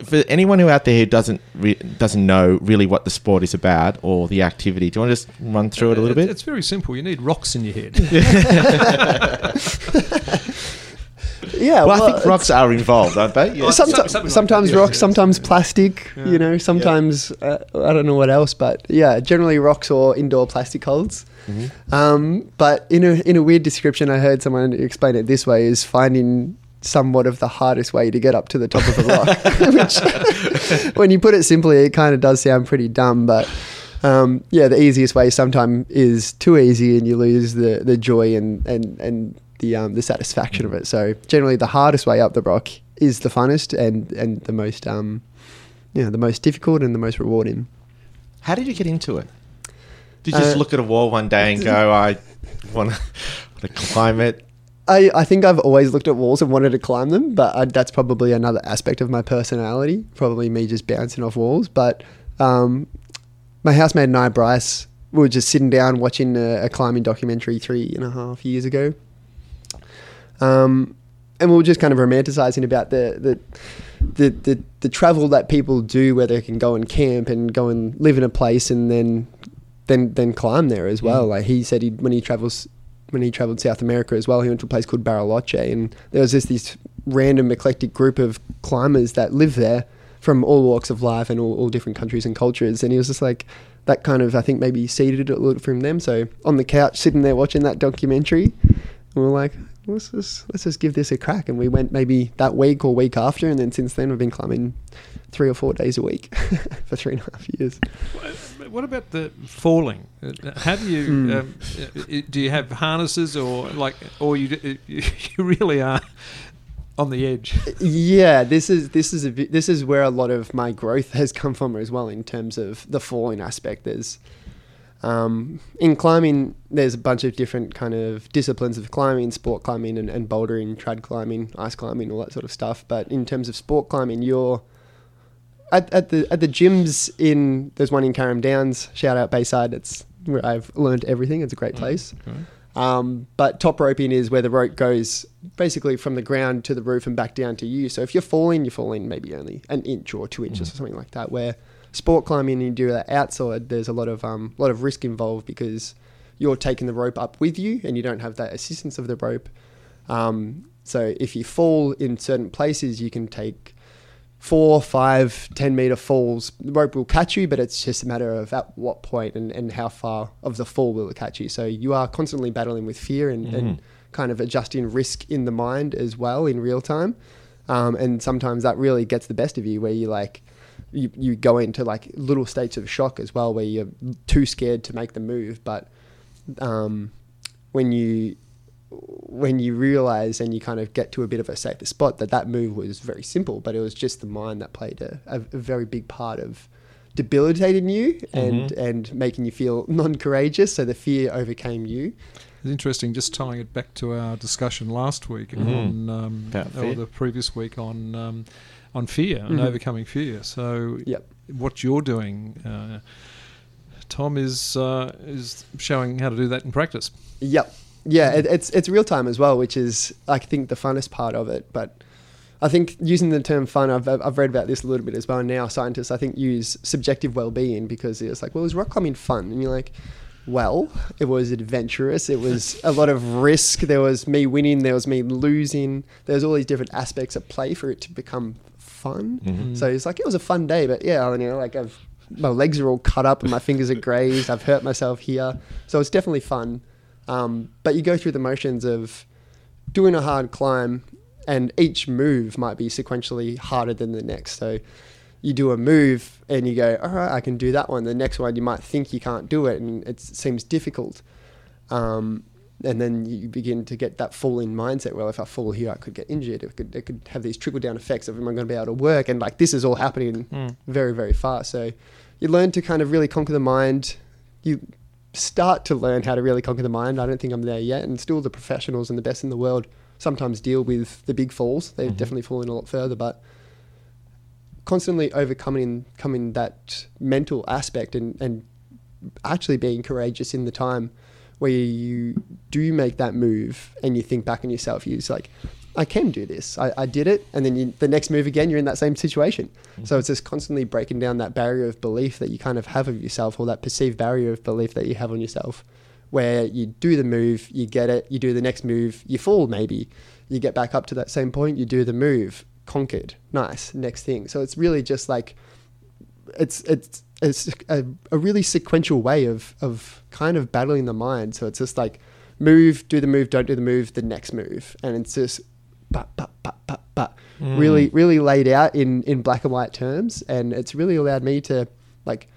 for anyone who out there who doesn't re- doesn't know really what the sport is about or the activity, do you want to just run through it a little It- bit? It's very simple. You need rocks in your head. Yeah, well, I think rocks are involved, aren't they? Yeah. Some- Sometimes, something like sometimes yeah. rocks, sometimes plastic. Yeah. You know, sometimes uh, I don't know what else, but yeah, generally rocks or indoor plastic holds. Mm-hmm. Um, but in a in a weird description, I heard someone explain it this way: is finding somewhat of the hardest way to get up to the top of a rock. Which, when you put it simply, it kind of does sound pretty dumb, but. Um, yeah, the easiest way sometimes is too easy, and you lose the, the joy and, and, and the um, the satisfaction of it. So generally, the hardest way up the rock is the funnest and, and the most um, you know, the most difficult and the most rewarding. How did you get into it? Did you just Uh, look at a wall one day and go, "I want to climb it"? I, I think I've always looked at walls and wanted to climb them, but I, that's probably another aspect of my personality. Probably me just bouncing off walls. But um, my housemate and I, Bryce, we were just sitting down watching a, a climbing documentary three and a half years ago. Um, and we were just kind of romanticizing about the, the the, the the travel that people do where they can go and camp and go and live in a place and then then then climb there as well. Like he said, he when he travels when he traveled South America as well, he went to a place called Bariloche, and there was just this random eclectic group of climbers that live there from all walks of life and all, all different countries and cultures. And he was just like that kind of I think maybe seeded it a little from them. So on the couch sitting there watching that documentary, we were like, let's just let's just give this a crack. And we went maybe that week or week after, and then since then we've been climbing three or four days a week for three and a half years. What about the falling? How do you Hmm. um, do? You have harnesses or like, or you you really are on the edge? Yeah, this is this is a this is where a lot of my growth has come from as well in terms of the falling aspect. There's um, in climbing, there's a bunch of different kind of disciplines of climbing, sport climbing, and, and bouldering, trad climbing, ice climbing, all that sort of stuff. But in terms of sport climbing, you're at, at the at the gyms in there's one in Carrum Downs. Shout out Bayside. It's where I've learned everything. It's a great place. Um, but top roping is where the rope goes basically from the ground to the roof and back down to you. So if you're falling, you're falling maybe only an inch or two inches or something like that. Where sport climbing, and you do that outside, there's a lot of um, lot of risk involved because you're taking the rope up with you and you don't have that assistance of the rope. Um, so if you fall in certain places, you can take four, five, ten meter falls. The rope will catch you, but it's just a matter of at what point and, and how far of the fall will it catch you. So you are constantly battling with fear and, and kind of adjusting risk in the mind as well in real time. Um, and sometimes that really gets the best of you where you like, you, you go into like little states of shock as well where you're too scared to make the move. But um, when you when you realize and you kind of get to a bit of a safer spot that that move was very simple, but it was just the mind that played a, a, a very big part of debilitating you and and making you feel non-courageous. So the fear overcame you. It's interesting, just tying it back to our discussion last week on, um, or the previous week on um, on fear and Mhm. overcoming fear. So, Yep. what you're doing, uh, Tom, is uh, is showing how to do that in practice. Yep. Yeah, it, it's it's real time as well, which is I think the funnest part of it. But I think using the term fun, I've I've read about this a little bit as well. Now scientists I think use subjective well being because it's like, well, is rock climbing fun? And you're like, well, it was adventurous. It was a lot of risk. There was me winning. There was me losing. There was all these different aspects at play for it to become fun. So it's like it was a fun day. But yeah, you know, like I've my legs are all cut up and my fingers are grazed. I've hurt myself here. So it's definitely fun. Um, but you go through the motions of doing a hard climb, and each move might be sequentially harder than the next. So you do a move and you go, all right, I can do that one. The next one, you might think you can't do it, and it seems difficult. Um, and then you begin to get that fall in mindset. Well, if I fall here, I could get injured. It could, it could have these trickle down effects of am I going to be able to work? And like this is all happening hmm. very, very fast. So you learn to kind of really conquer the mind. You start to learn how to really conquer the mind. I don't think I'm there yet. And still, the professionals and the best in the world sometimes deal with the big falls. They've mm-hmm. definitely fallen a lot further, but constantly overcoming coming that mental aspect and, and actually being courageous in the time where you do make that move and you think back on yourself, you're like, I can do this. I, I did it. And then you, the next move again, you're in that same situation. So mm-hmm. it's just constantly breaking down that barrier of belief that you kind of have of yourself or that perceived barrier of belief that you have on yourself where you do the move, you get it, you do the next move, you fall maybe, you get back up to that same point, you do the move, conquered, nice, next thing. So it's really just like it's it's a, a really sequential way of of kind of battling the mind. So it's just like move, do the move, don't do the move, the next move, and it's just but but but but but mm. really really laid out in in black and white terms, and it's really allowed me to like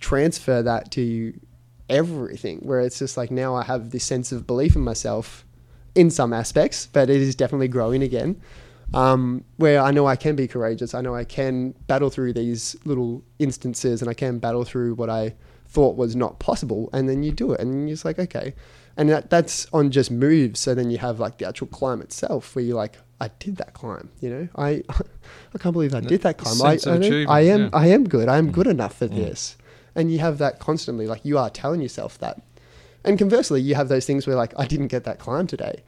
transfer that to everything. Where it's just like now I have this sense of belief in myself in some aspects, but it is definitely growing again um, where I know I can be courageous. I know I can battle through these little instances and I can battle through what I thought was not possible. And then you do it and you're just like, okay. And that, that's on just moves. So then you have like the actual climb itself where you're like, I did that climb, you know, I, I can't believe I did that climb. I, I, I am, yeah. I am good. I am good enough for this. And you have that constantly, like you are telling yourself that. And conversely, you have those things where like, I didn't get that climb today,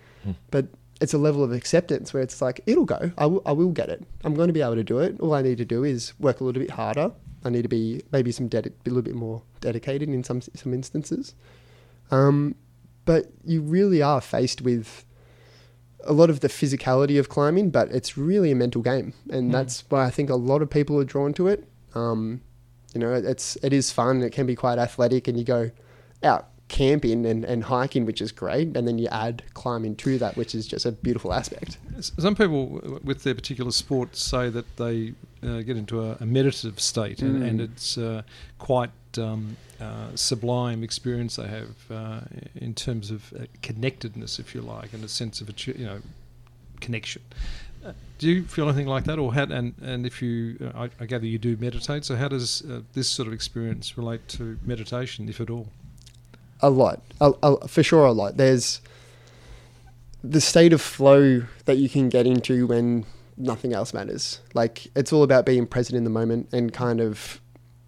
but it's a level of acceptance where it's like it'll go. I will, I will get it. I'm going to be able to do it. All I need to do is work a little bit harder. I need to be maybe some dedi- a little bit more dedicated in some some instances. Um, but you really are faced with a lot of the physicality of climbing, but it's really a mental game, and that's why I think a lot of people are drawn to it. Um, you know, it's it is fun. It can be quite athletic, and you go out camping and, and hiking, which is great, and then you add climbing to that, which is just a beautiful aspect. Some people with their particular sport say that they uh, get into a, a meditative state, and, and Mm. it's uh, quite um, uh, sublime experience they have uh, in terms of uh, connectedness, if you like, and a sense of a you know connection. Uh, do you feel anything like that, or how? And and if you, uh, I, I gather you do meditate. So how does uh, this sort of experience relate to meditation, if at all? A lot, a, a, for sure, a lot. There's the state of flow that you can get into when nothing else matters. Like it's all about being present in the moment and kind of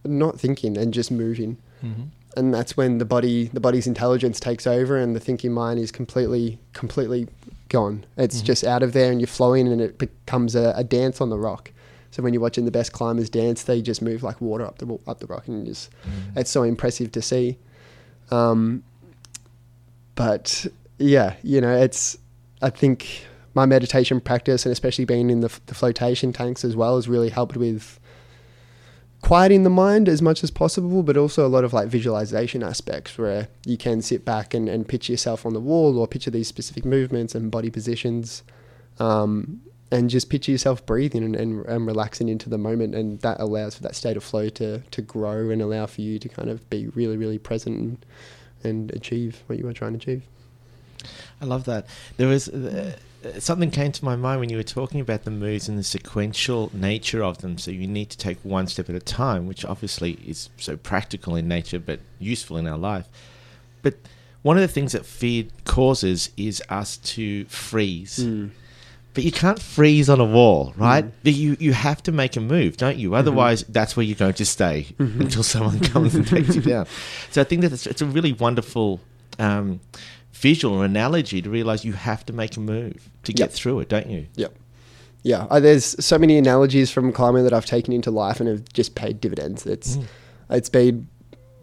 not thinking and just moving. Mm-hmm. And that's when the body, the body's intelligence takes over, and the thinking mind is completely, completely gone. It's Mhm. just out of there, and you're flowing, and it becomes a, a dance on the rock. So when you're watching the best climbers dance, they just move like water up the up the rock, and just it's so impressive to see. Um, but yeah, you know, it's I think my meditation practice and especially being in the, the flotation tanks as well has really helped with quieting the mind as much as possible, but also a lot of like visualization aspects where you can sit back and, and picture yourself on the wall or picture these specific movements and body positions. Um, and just picture yourself breathing and, and, and relaxing into the moment and that allows for that state of flow to, to grow and allow for you to kind of be really really present and, and achieve what you are trying to achieve I love that. There was uh, something came to my mind when you were talking about the moves and the sequential nature of them. So you need to take one step at a time, which obviously is so practical in nature but useful in our life. But one of the things that fear causes is us to freeze. But you can't freeze on a wall, mm-hmm. right? But You you have to make a move, don't you? Mm-hmm. Otherwise, that's where you're going to stay mm-hmm. until someone comes and takes you down. So I think that it's, it's a really wonderful um, visual analogy to realize you have to make a move to get Yep. through it, don't you? Yep. Yeah, I, there's so many analogies from climbing that I've taken into life and have just paid dividends. It's mm. it's been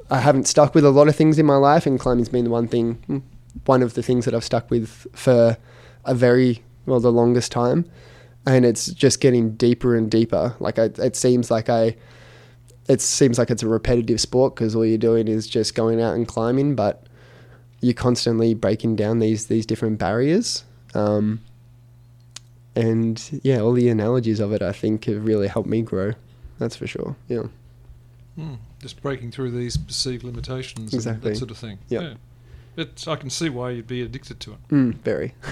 I haven't stuck with a lot of things in my life, and climbing's been the one thing, hmm, one of the things that I've stuck with for a very well the longest time, and it's just getting deeper and deeper. Like I, it seems like I. It seems like it's a repetitive sport because all you're doing is just going out and climbing, but you're constantly breaking down these these different barriers. Um, and yeah, all the analogies of it, I think, have really helped me grow. That's for sure. Yeah. Mm, just breaking through these perceived limitations and that sort of thing. Yep. Yeah. It's, I can see why you'd be addicted to it. Mm, very.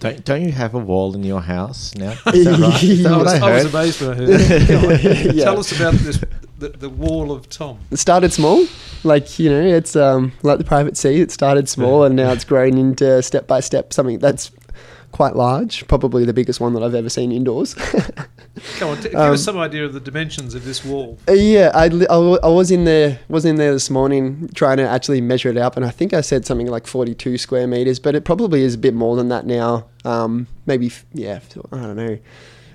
Don't don't you have a wall in your house now? Is that right? Is that I what was, I I was amazed when I heard that. Yeah. Tell us about this, the, the wall of Tom. It started small, like you know, it's um, like the private sea. It started small, and now it's grown into step by step something that's quite large. Probably the biggest one that I've ever seen indoors. Come on, t- give Um, us some idea of the dimensions of this wall. Uh, yeah, I, I, I was in there was in there this morning trying to actually measure it up, and I think I said something like 42 square meters, but it probably is a bit more than that now. Um, maybe yeah, I don't know.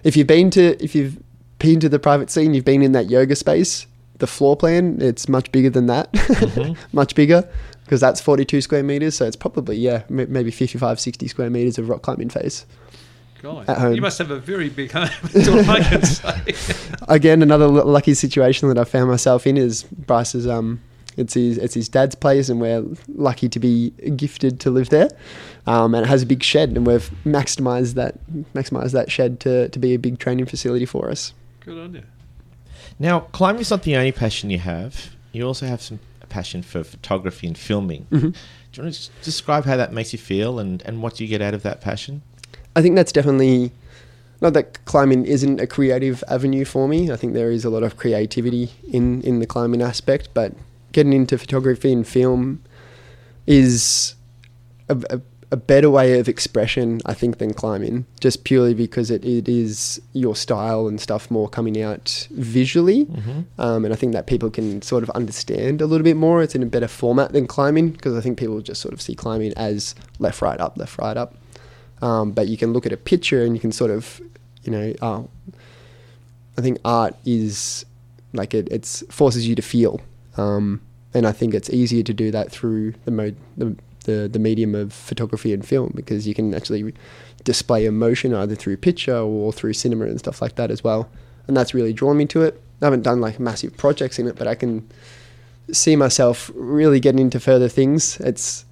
If you've been to if you've been to the private scene, you've been in that yoga space. The floor plan it's much bigger than that, much bigger because that's 42 square meters. So it's probably yeah m- maybe 55, 60 square meters of rock climbing face. God, at home. you must have a very big home. All I can say. again, another l- lucky situation that I found myself in is Bryce's. Um, it's his it's his dad's place, and we're lucky to be gifted to live there. Um, and it has a big shed, and we've maximised that maximised that shed to, to be a big training facility for us. Good on you. Now, climbing's not the only passion you have. You also have some passion for photography and filming. Mhm. Do you want to describe how that makes you feel and, and what you get out of that passion? I think that's definitely not that climbing isn't a creative avenue for me. I think there is a lot of creativity in in the climbing aspect, but getting into photography and film is a, a, a better way of expression, I think, than climbing. Just purely because it, it is your style and stuff more coming out visually. Mm-hmm. Um, and I think that people can sort of understand a little bit more. It's in a better format than climbing because I think people just sort of see climbing as left, right, up, left, right, up. Um, but you can look at a picture and you can sort of, you know, uh, I think art is like it it's forces you to feel. Um, and I think it's easier to do that through the mode, the, the, the medium of photography and film because you can actually display emotion either through picture or through cinema and stuff like that as well. And that's really drawn me to it. I haven't done like massive projects in it, but I can see myself really getting into further things. It's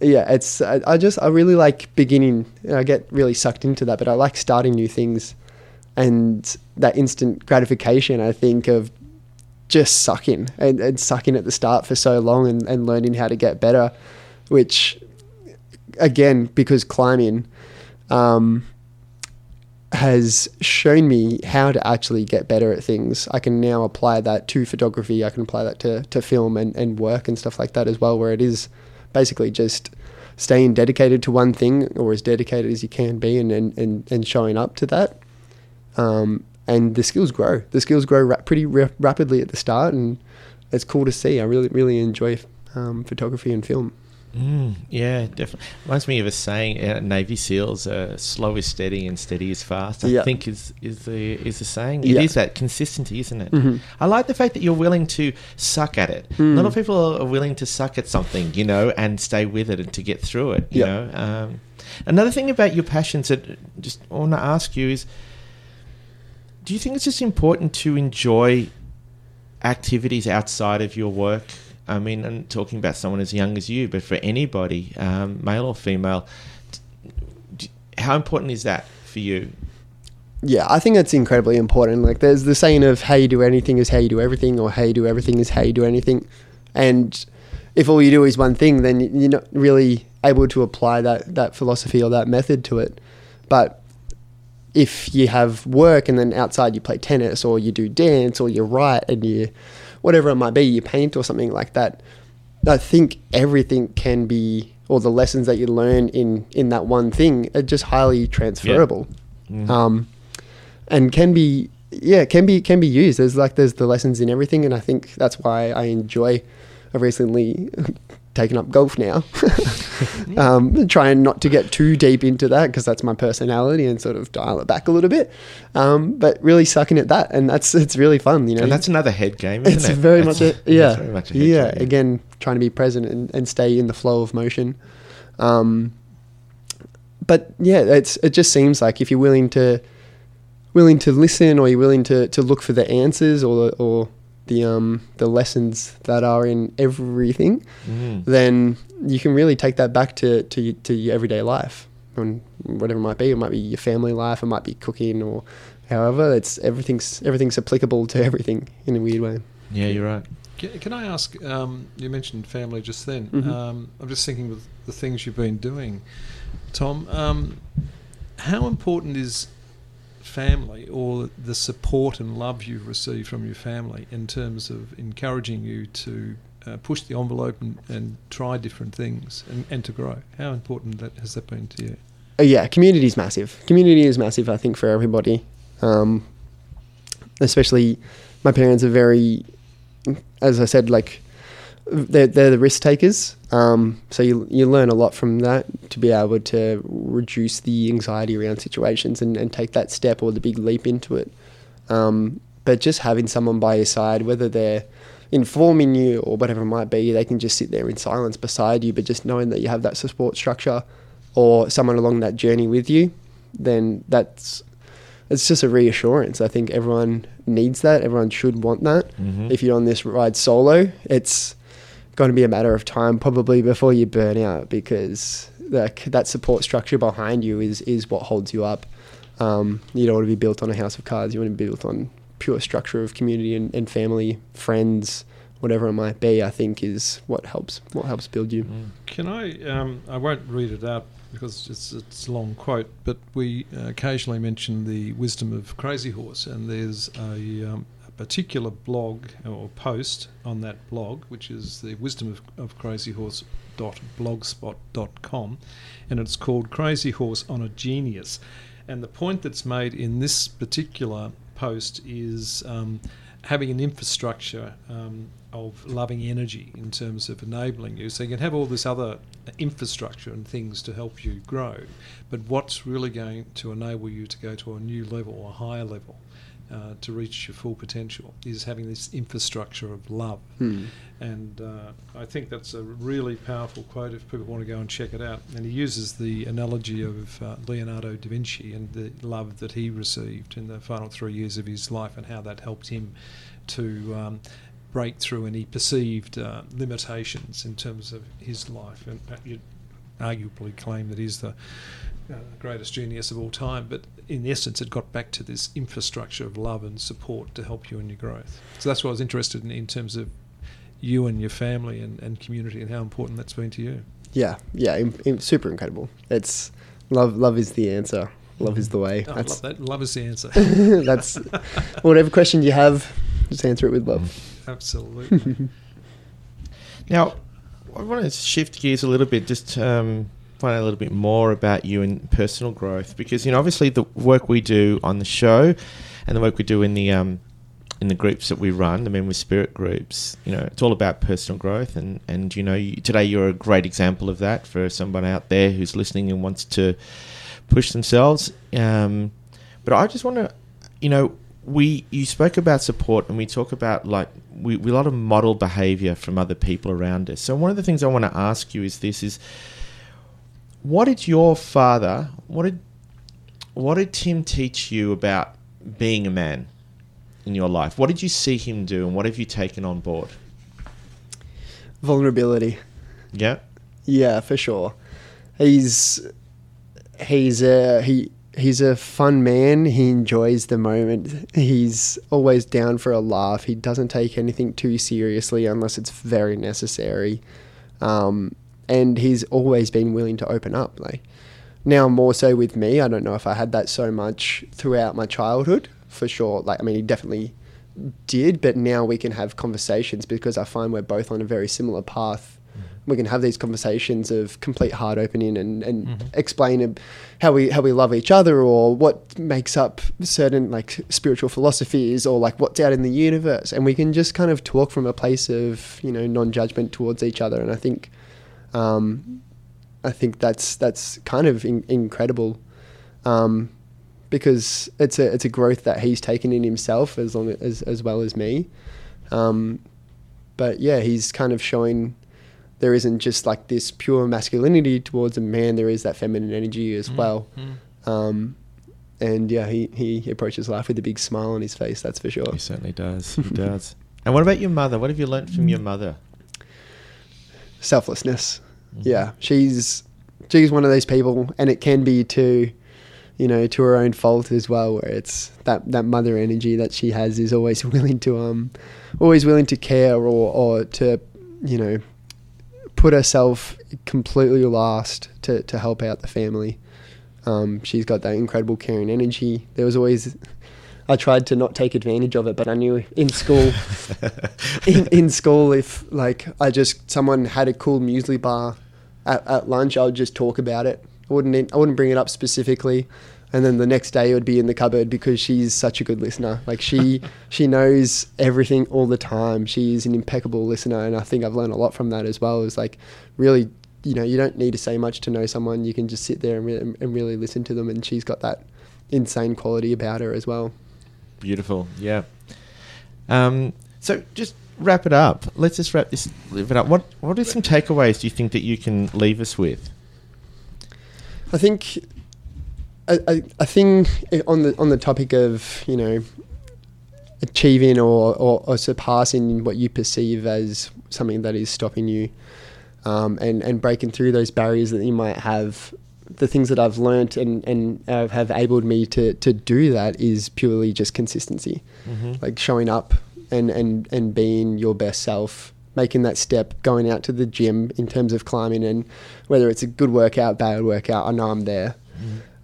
yeah, it's I, I just I really like beginning. I get really sucked into that, but I like starting new things and that instant gratification. I think of just sucking and, and sucking at the start for so long and, and learning how to get better, which again because climbing um, has shown me how to actually get better at things. I can now apply that to photography. I can apply that to, to film and, and work and stuff like that as well, where it is basically just staying dedicated to one thing or as dedicated as you can be and, and, and, and showing up to that. Um, and the skills grow. The skills grow ra- pretty ra- rapidly at the start, and it's cool to see. I really, really enjoy um, photography and film. Mm, yeah, definitely. Reminds me of a saying: uh, Navy SEALs, uh, "Slow is steady, and steady is fast." I Yeah. think is is the is the saying. Yeah. It is that consistency, isn't it? Mhm. I like the fact that you're willing to suck at it. Mm. A lot of people are willing to suck at something, you know, and stay with it and to get through it. You Yeah. know. Um, another thing about your passions that just I want to ask you is: Do you think it's just important to enjoy activities outside of your work? I mean, I'm talking about someone as young as you, but for anybody, um, male or female, how important is that for you? Yeah, I think that's incredibly important. Like, there's the saying of "how you do anything is how you do everything," or "how you do everything is how you do anything." And if all you do is one thing, then you're not really able to apply that that philosophy or that method to it. But if you have work and then outside you play tennis or you do dance or you write and you whatever it might be, you paint or something like that. I think everything can be or the lessons that you learn in in that one thing are just highly transferable. Mm. Um, and can be yeah can be can be used there's like there's the lessons in everything and i think that's why i enjoy i've recently taken up golf now. Um, trying not to get too deep into that because that's my personality and sort of dial it back a little bit. Um, but really sucking at that and that's it's really fun you know. And that's another head game, isn't it's it? very That's- much a yeah. very much a yeah game, again trying to be present and, and stay in the flow of motion. Um, but yeah it's it just seems like if you're willing to willing to listen or you're willing to, to look for the answers or or the um the lessons that are in everything Mm. then you can really take that back to to, to your everyday life and whatever it might be it might be your family life it might be cooking or however it's everything's everything's applicable to everything in a weird way Yeah, you're right. Can, can I ask? Um, you mentioned family just then. Mhm. Um, I'm just thinking with the things you've been doing, Tom. Um, how important is family or the support and love you've received from your family in terms of encouraging you to uh, push the envelope and, and try different things and, and to grow? How important that has that been to you? Uh, yeah, community is massive. Community is massive, I think, for everybody. Um, especially, my parents are very, as I said, like they're, they're the risk takers. Um, so you you learn a lot from that to be able to reduce the anxiety around situations and, and take that step or the big leap into it. Um, but just having someone by your side, whether they're informing you or whatever it might be, they can just sit there in silence beside you. But just knowing that you have that support structure or someone along that journey with you, then that's it's just a reassurance. I think everyone needs that. Everyone should want that. Mhm. If you're on this ride solo, it's going to be a matter of time probably before you burn out because that that support structure behind you is is what holds you up. Um, you don't want to be built on a house of cards. You want to be built on pure structure of community and, and family, friends, whatever it might be. I think is what helps what helps build you. Mm. Can I? Um, I won't read it out because it's it's a long quote, but we uh, occasionally mention the wisdom of Crazy Horse, and there's a, um, particular blog or post on that blog, which is the wisdom of, of Crazy Horse blogspot.com and it's called Crazy Horse on a Genius. And the point that's made in this particular post is um, having an infrastructure um, of loving energy in terms of enabling you. So you can have all this other infrastructure and things to help you grow, but what's really going to enable you to go to a new level, or a higher level, uh, to reach your full potential is having this infrastructure of love. Hmm. And uh, I think that's a really powerful quote if people want to go and check it out. And he uses the analogy of uh, Leonardo da Vinci and the love that he received in the final three years of his life and how that helped him to um, break through any perceived uh, limitations in terms of his life. And uh, you, arguably claim that he's the uh, greatest genius of all time. But in essence, it got back to this infrastructure of love and support to help you in your growth. So that's what I was interested in in terms of you and your family and, and community and how important that's been to you. Yeah, yeah, im- im- super incredible. It's love. Love is the answer. Love is the way. Oh, I That's love that. Love is the answer. that's whatever question you have, just answer it with love. Absolutely. Now, I want to shift gears a little bit, just um, find out a little bit more about you and personal growth, because you know, obviously, the work we do on the show and the work we do in the um, in the groups that we run, the Men with Spirit groups, you know, it's all about personal growth, and and you know, you, today you're a great example of that for someone out there who's listening and wants to push themselves. Um, but I just want to, you know, we you spoke about support and we talk about like we, we a lot of model behavior from other people around us. So one of the things I want to ask you is this is what did your father what did what did Tim teach you about being a man in your life? What did you see him do and what have you taken on board? Vulnerability. Yeah. Yeah, for sure. He's he's a he he's a fun man. He enjoys the moment. He's always down for a laugh. He doesn't take anything too seriously unless it's very necessary. Um, and he's always been willing to open up. Like now, more so with me. I don't know if I had that so much throughout my childhood. For sure. Like I mean, he definitely did, but now we can have conversations because I find we're both on a very similar path. We can have these conversations of complete heart opening and, and mm-hmm. explain how we how we love each other or what makes up certain like spiritual philosophies or like what's out in the universe, and we can just kind of talk from a place of you know non judgment towards each other. And I think, um, I think that's that's kind of in, incredible. Um, because it's a it's a growth that he's taken in himself as long as as well as me. Um, but yeah, he's kind of showing there isn't just like this pure masculinity towards a man. There is that feminine energy as well. Um, and yeah, he, he approaches life with a big smile on his face. That's for sure. He certainly does. He does. And what about your mother? What have you learnt from your mother? Selflessness. Yeah, she's she's one of those people, and it can be to you know to her own fault as well. Where it's that that mother energy that she has is always willing to um always willing to care or or to you know put herself completely last to, to help out the family. Um, she's got that incredible caring energy. There was always, I tried to not take advantage of it, but I knew in school, in, in school, if like I just someone had a cool muesli bar at, at lunch, I would just talk about it. I wouldn't I wouldn't bring it up specifically, and then the next day it would be in the cupboard because she's such a good listener. Like she she knows everything all the time. She is an impeccable listener, and I think I've learned a lot from that as well. Is like really, you know, you don't need to say much to know someone. You can just sit there and, re- and really listen to them, and she's got that insane quality about her as well. Beautiful. Yeah. Um, so just wrap it up. Let's just wrap this wrap it up. What what are some takeaways do you think that you can leave us with? I think I, a, a thing on the on the topic of you know achieving or, or, or surpassing what you perceive as something that is stopping you um, and and breaking through those barriers that you might have the things that I've learnt and and uh, have enabled me to to do that is purely just consistency like showing up and and and being your best self making that step going out to the gym in terms of climbing and whether it's a good workout bad workout I know I'm there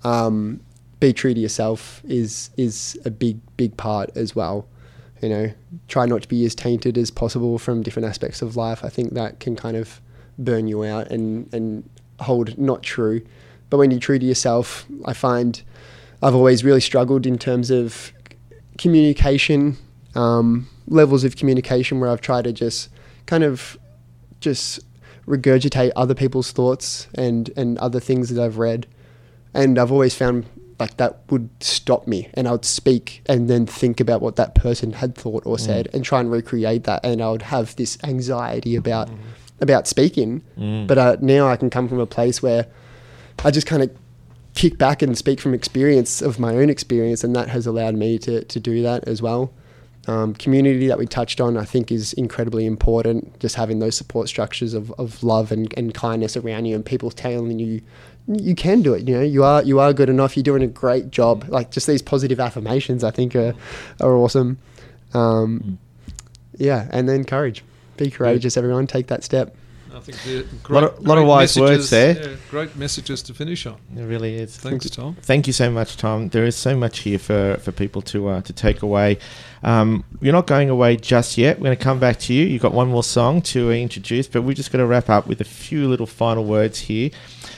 um, be true to yourself is is a big big part as well. You know, try not to be as tainted as possible from different aspects of life. I think that can kind of burn you out and and hold not true. But when you're true to yourself, I find I've always really struggled in terms of communication, um, levels of communication where I've tried to just kind of just regurgitate other people's thoughts and and other things that I've read. And I've always found like that would stop me and I would speak and then think about what that person had thought or said and try and recreate that. And I would have this anxiety about about speaking. But uh, now I can come from a place where I just kind of kick back and speak from experience of my own experience and that has allowed me to, to do that as well Um, community that we touched on, I think, is incredibly important. Just having those support structures of, of love and, and kindness around you, and people telling you you can do it. You know, you are you are good enough. You're doing a great job. Like just these positive affirmations, I think are are awesome. Um, yeah, and then courage. Be courageous, everyone. Take that step. I think they're Lot of- lot of wise words there. yeah, great messages to finish on. It really is. Thanks, Tom. Thank you so much, Tom. There is so much here for, for people to uh, to take away. Um, you're not going away just yet. We're going to come back to you. You've got one more song to introduce, but we're just going to wrap up with a few little final words here.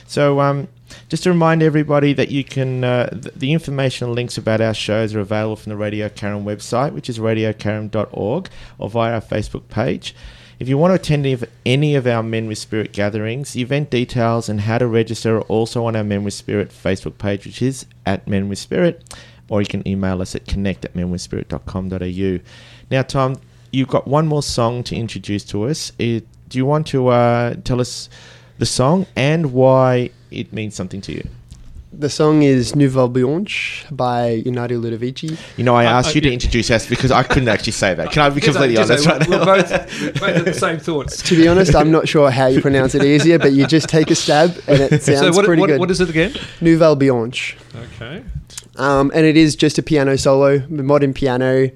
So, um, just to remind everybody that you can, uh, th- the information and links about our shows are available from the Radio Carrum website, which is radiocarrum.org, or via our Facebook page. If you want to attend any of, our Men with Spirit gatherings, the event details and how to register are also on our Men with Spirit Facebook page, which is at Men with Spirit, or you can email us at connect at menwithspirit.com.au. Now, Tom, you've got one more song to introduce to us. Do you want to uh, tell us the song and why it means something to you? The song is Nouvelle Blanche by Inario Ludovici. You know, I asked uh, you to yeah. introduce us because I couldn't actually say that. Can I be completely honest right we're now? both, we're both have the same thoughts. To be honest, I'm not sure how you pronounce it easier, but you just take a stab and it sounds So what, pretty what, good. what is it again? Nouvelle Blanche. Okay. Um, and it is just a piano solo, modern piano.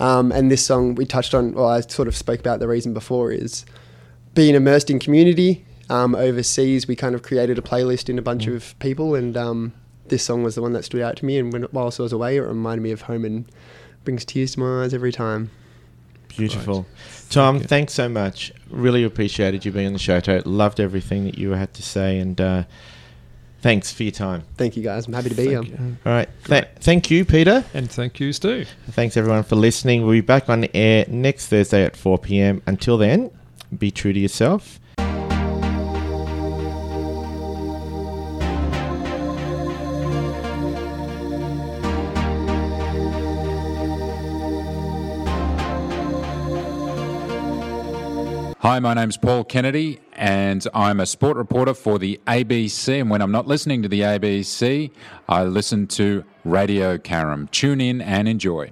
Um, and this song we touched on, well, I sort of spoke about the reason before is being immersed in community. Um, overseas, we kind of created a playlist in a bunch of people, and um, this song was the one that stood out to me. And when, whilst I was away, it reminded me of home and brings tears to my eyes every time. Beautiful. Tom, you. thanks so much. Really appreciated you being on the show. today. Loved everything that you had to say, and uh, thanks for your time. Thank you guys. I'm happy to be here. You. All right. Th- thank you, Peter. And thank you, Steve. Thanks, everyone, for listening. We'll be back on air next Thursday at 4 p.m. Until then, be true to yourself. Hi, my name's Paul Kennedy, and I'm a sport reporter for the ABC. And when I'm not listening to the ABC, I listen to Radio Carrum. Tune in and enjoy.